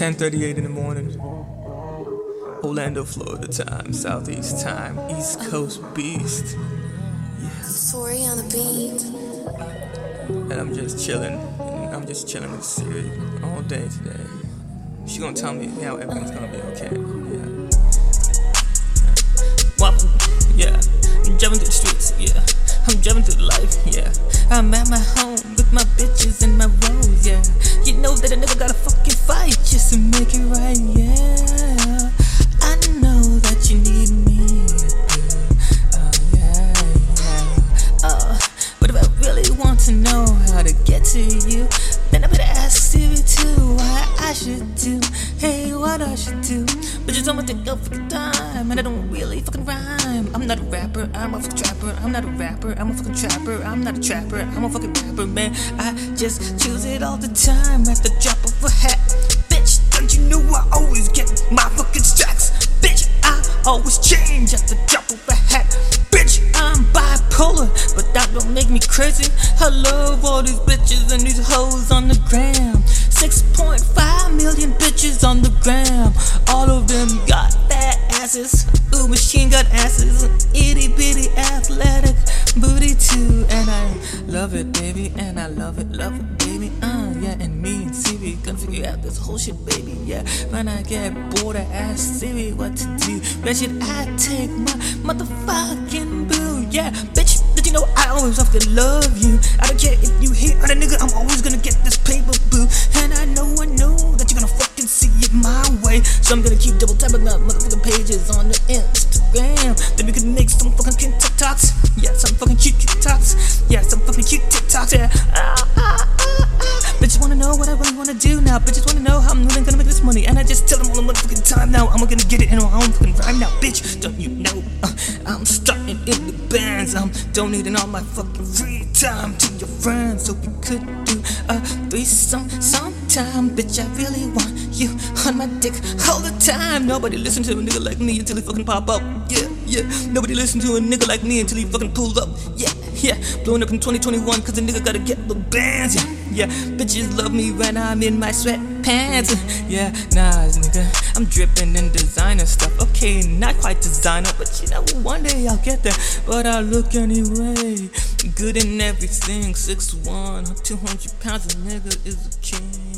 10:38 in the morning. Orlando, Florida time, Southeast time, East Coast beast. Tory on the beat. And I'm just chilling. I'm just chilling with Siri all day today. She gonna tell me how everything's gonna be okay. Yeah. Well, yeah. I'm driving through the streets. Yeah. I'm driving through the life. Yeah. I'm at my home my bitches and my rose. Yeah. You know that a nigga gotta fucking fight just to make it right. Yeah. I know that you need me. Oh yeah, yeah. Uh, but if I really want to know how to get to you, then I better ask Siri too what I should do. Hey, what I should do. But you told me to go for the time, and I don't really fucking rhyme. I'm not a rapper, I'm a fucking trapper. I'm not a rapper, I'm a fucking trapper. I'm not a trapper, I'm a fucking rapper, man. I just choose it all the time at the drop of a hat. Bitch, don't you know I always get my fucking stacks? Bitch, I always change at the drop of a hat. Bitch, I'm bipolar, but that don't make me crazy. I love all these bitches and these hoes on the gram. 6.5 million bitches on the gram. All of them got fat asses. Ooh, machine gun asses. Itty bitty athletic booty too. And I love it, baby. And I love it, love it, baby. Uh, yeah, and me and Siri gonna figure out this whole shit, baby. Yeah, when I get bored, I ask Siri what to do. Where should I take my motherfucking boo? Yeah, bitch, did you know I always fucking love you? I don't care if you hit on So I'm gonna keep double tapping the motherfucking pages on the Instagram. Then we can make some fucking cute TikToks. Yeah, some fucking cute TikToks. Yeah, some fucking cute TikToks. Yeah. Ah, ah, ah, ah. Bitches wanna know what I really wanna do now. Bitches wanna know how I'm really gonna make this money. And I just tell them all the motherfucking time now. I'm gonna get it in my own fucking rhyme now, bitch. Don't you know? Uh, I'm starting in the bands. I'm donating all my fucking free time to your friends. So we could do a threesome sometime. Bitch, I really want you on my dick all the time. Nobody listen to a nigga like me until he fucking pop up. Yeah, yeah. Nobody listen to a nigga like me until he fucking pull up. Yeah, yeah. Blowing up in 2021 cause the nigga gotta get the bands. Yeah, yeah. Bitches love me when I'm in my sweatpants. Yeah, nah, nigga. I'm dripping in designer stuff. Okay, not quite designer, but you know, one day I'll get there. But I look anyway. Good in everything. 6'1, 200 pounds, a nigga is a king.